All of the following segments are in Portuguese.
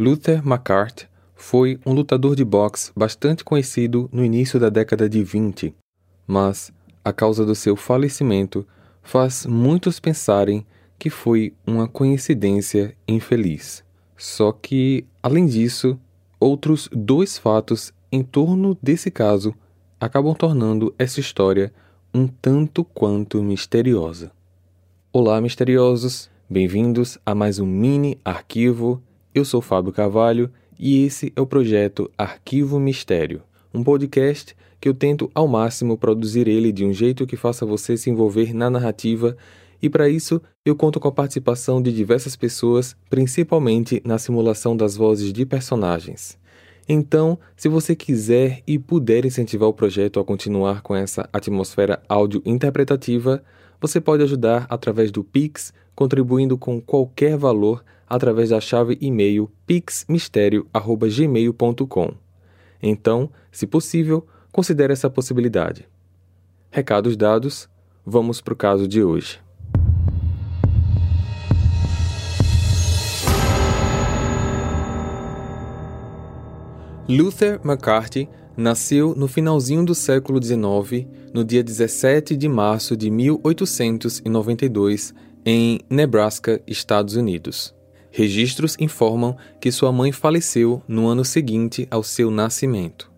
Luther McCart foi um lutador de boxe bastante conhecido no início da década de 20, mas a causa do seu falecimento faz muitos pensarem que foi uma coincidência infeliz. Só que, além disso, outros dois fatos em torno desse caso acabam tornando essa história um tanto quanto misteriosa. Olá, misteriosos! Bem-vindos a mais um mini arquivo eu sou Fábio Carvalho e esse é o projeto Arquivo Mistério, um podcast que eu tento ao máximo produzir ele de um jeito que faça você se envolver na narrativa e para isso eu conto com a participação de diversas pessoas, principalmente na simulação das vozes de personagens. Então, se você quiser e puder incentivar o projeto a continuar com essa atmosfera áudio interpretativa, você pode ajudar através do Pix, contribuindo com qualquer valor através da chave e-mail pixmistério@gmail.com. Então, se possível, considere essa possibilidade. Recados dados, vamos para o caso de hoje. Luther McCarthy nasceu no finalzinho do século XIX, no dia 17 de março de 1892, em Nebraska, Estados Unidos. Registros informam que sua mãe faleceu no ano seguinte ao seu nascimento.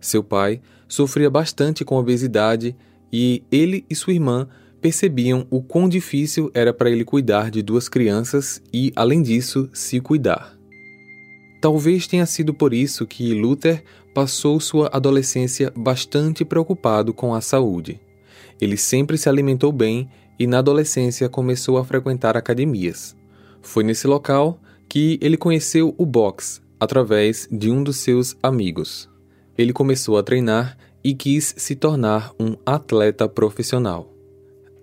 Seu pai sofria bastante com obesidade e ele e sua irmã percebiam o quão difícil era para ele cuidar de duas crianças e, além disso, se cuidar. Talvez tenha sido por isso que Luther passou sua adolescência bastante preocupado com a saúde. Ele sempre se alimentou bem e, na adolescência, começou a frequentar academias. Foi nesse local que ele conheceu o boxe através de um dos seus amigos. Ele começou a treinar e quis se tornar um atleta profissional.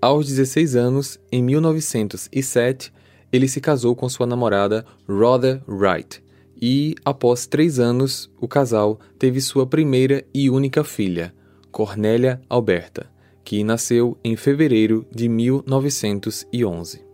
Aos 16 anos, em 1907, ele se casou com sua namorada Rhoda Wright e, após três anos, o casal teve sua primeira e única filha, Cornélia Alberta, que nasceu em fevereiro de 1911.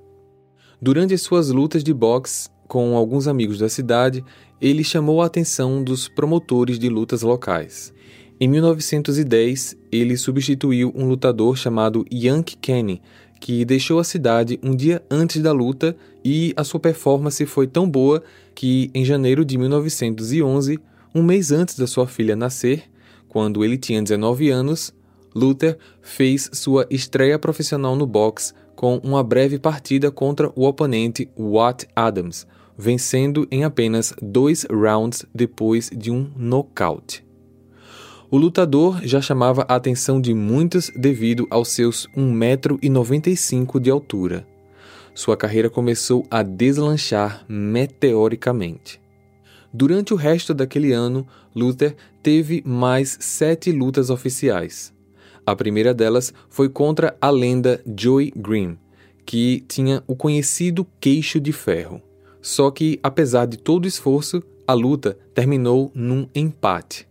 Durante suas lutas de boxe com alguns amigos da cidade, ele chamou a atenção dos promotores de lutas locais. Em 1910, ele substituiu um lutador chamado Yank Kenny, que deixou a cidade um dia antes da luta e a sua performance foi tão boa que, em janeiro de 1911, um mês antes da sua filha nascer, quando ele tinha 19 anos, Luther fez sua estreia profissional no boxe com uma breve partida contra o oponente Watt Adams, vencendo em apenas dois rounds depois de um nocaute. O lutador já chamava a atenção de muitos devido aos seus 1,95m de altura. Sua carreira começou a deslanchar meteoricamente. Durante o resto daquele ano, Luther teve mais sete lutas oficiais. A primeira delas foi contra a lenda Joey Green, que tinha o conhecido queixo de ferro. Só que, apesar de todo o esforço, a luta terminou num empate,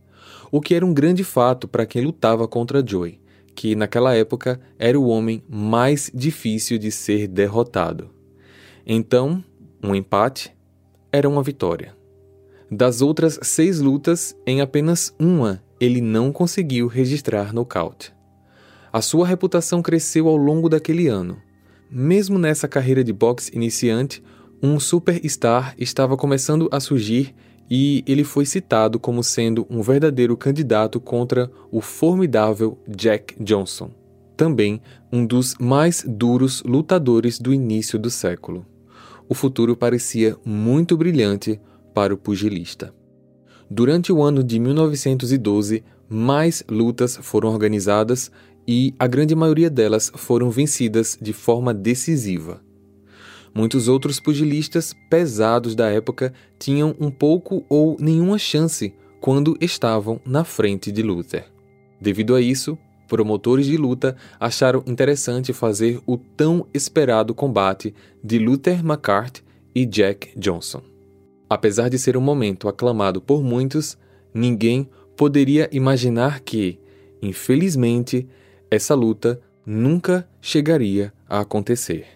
o que era um grande fato para quem lutava contra Joey, que naquela época era o homem mais difícil de ser derrotado. Então, um empate era uma vitória. Das outras seis lutas, em apenas uma ele não conseguiu registrar nocaute. A sua reputação cresceu ao longo daquele ano. Mesmo nessa carreira de boxe iniciante, um superstar estava começando a surgir e ele foi citado como sendo um verdadeiro candidato contra o formidável Jack Johnson, também um dos mais duros lutadores do início do século. O futuro parecia muito brilhante para o pugilista. Durante o ano de 1912, mais lutas foram organizadas e a grande maioria delas foram vencidas de forma decisiva. Muitos outros pugilistas pesados da época tinham um pouco ou nenhuma chance quando estavam na frente de Luther. Devido a isso, promotores de luta acharam interessante fazer o tão esperado combate de Luther McCarthy e Jack Johnson. Apesar de ser um momento aclamado por muitos, ninguém poderia imaginar que, infelizmente, essa luta nunca chegaria a acontecer.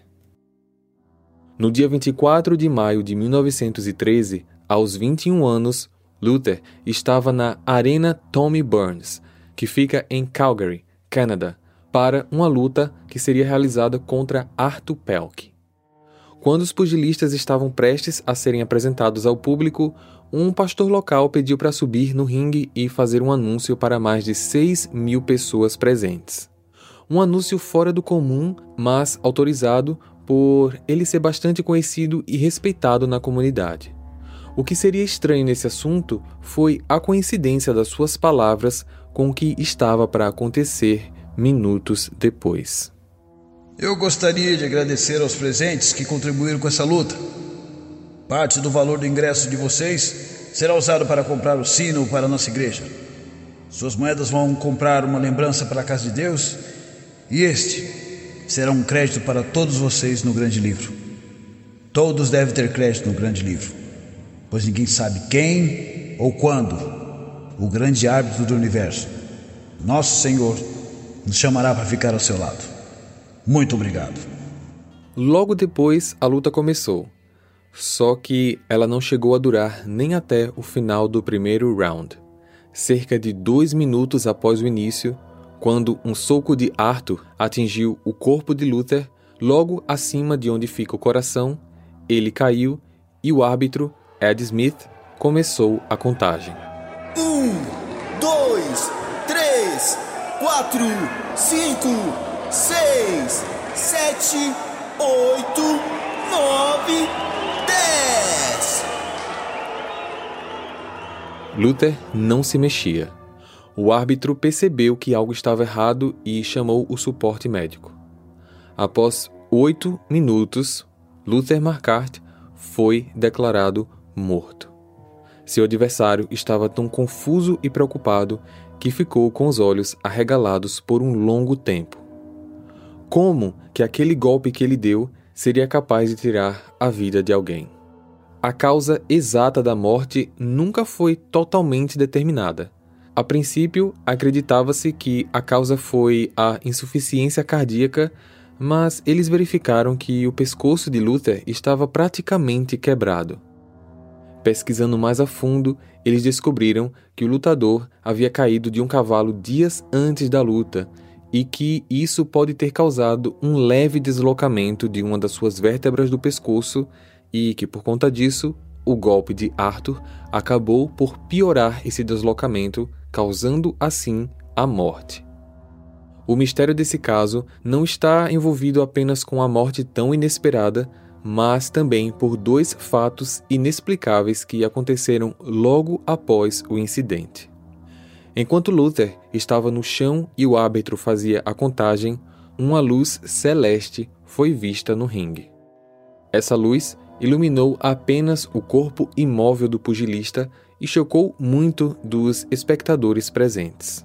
No dia 24 de maio de 1913, aos 21 anos, Luther estava na Arena Tommy Burns, que fica em Calgary, Canadá, para uma luta que seria realizada contra Arthur Pelk. Quando os pugilistas estavam prestes a serem apresentados ao público, um pastor local pediu para subir no ringue e fazer um anúncio para mais de 6 mil pessoas presentes. Um anúncio fora do comum, mas autorizado por ele ser bastante conhecido e respeitado na comunidade. O que seria estranho nesse assunto foi a coincidência das suas palavras com o que estava para acontecer minutos depois. Eu gostaria de agradecer aos presentes que contribuíram com essa luta. Parte do valor do ingresso de vocês será usado para comprar o sino para a nossa igreja. Suas moedas vão comprar uma lembrança para a casa de Deus e este será um crédito para todos vocês no grande livro. Todos devem ter crédito no grande livro, pois ninguém sabe quem ou quando o grande árbitro do universo, nosso Senhor, nos chamará para ficar ao seu lado. Muito obrigado. Logo depois, a luta começou. Só que ela não chegou a durar nem até o final do primeiro round. Cerca de dois minutos após o início, quando um soco de Arthur atingiu o corpo de Luther, logo acima de onde fica o coração, ele caiu e o árbitro, Ed Smith, começou a contagem. Um, dois, três, quatro, cinco, seis, sete, oito, nove, Luther não se mexia. O árbitro percebeu que algo estava errado e chamou o suporte médico. Após oito minutos, Luther Marquardt foi declarado morto. Seu adversário estava tão confuso e preocupado que ficou com os olhos arregalados por um longo tempo. Como que aquele golpe que ele deu seria capaz de tirar a vida de alguém? A causa exata da morte nunca foi totalmente determinada a princípio, acreditava-se que a causa foi a insuficiência cardíaca, mas eles verificaram que o pescoço de Luther estava praticamente quebrado. Pesquisando mais a fundo, eles descobriram que o lutador havia caído de um cavalo dias antes da luta e que isso pode ter causado um leve deslocamento de uma das suas vértebras do pescoço e que, por conta disso, o golpe de Arthur acabou por piorar esse deslocamento causando assim a morte. O mistério desse caso não está envolvido apenas com a morte tão inesperada, mas também por dois fatos inexplicáveis que aconteceram logo após o incidente. Enquanto Luther estava no chão e o árbitro fazia a contagem, uma luz celeste foi vista no ringue. Essa luz iluminou apenas o corpo imóvel do pugilista e chocou muito dos espectadores presentes.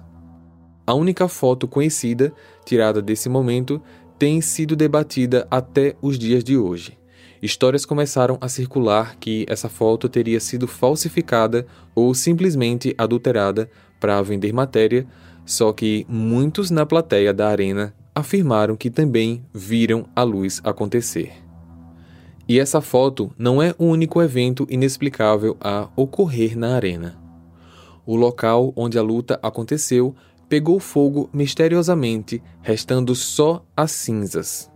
A única foto conhecida tirada desse momento tem sido debatida até os dias de hoje. Histórias começaram a circular que essa foto teria sido falsificada ou simplesmente adulterada para vender matéria, só que muitos na plateia da arena afirmaram que também viram a luz acontecer. E essa foto não é o único evento inexplicável a ocorrer na arena. O local onde a luta aconteceu pegou fogo misteriosamente, restando só as cinzas.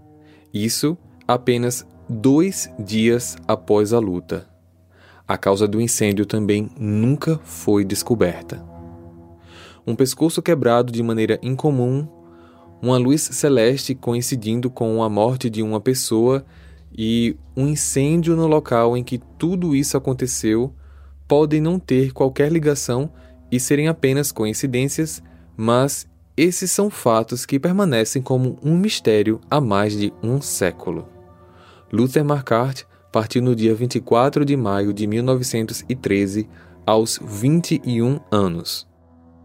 Isso apenas dois dias após a luta. A causa do incêndio também nunca foi descoberta. Um pescoço quebrado de maneira incomum, uma luz celeste coincidindo com a morte de uma pessoa e um incêndio no local em que tudo isso aconteceu podem não ter qualquer ligação e serem apenas coincidências, mas esses são fatos que permanecem como um mistério há mais de um século. Luther Marquardt partiu no dia 24 de maio de 1913, aos 21 anos,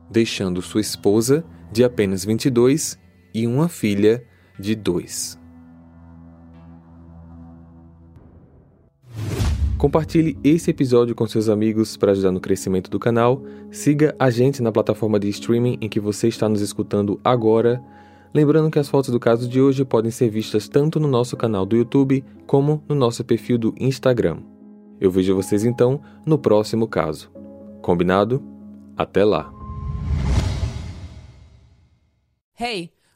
deixando sua esposa, de apenas 22, e uma filha de 2. Compartilhe esse episódio com seus amigos para ajudar no crescimento do canal. Siga a gente na plataforma de streaming em que você está nos escutando agora. Lembrando que as fotos do caso de hoje podem ser vistas tanto no nosso canal do YouTube como no nosso perfil do Instagram. Eu vejo vocês então no próximo caso. Combinado? Até lá! Hey,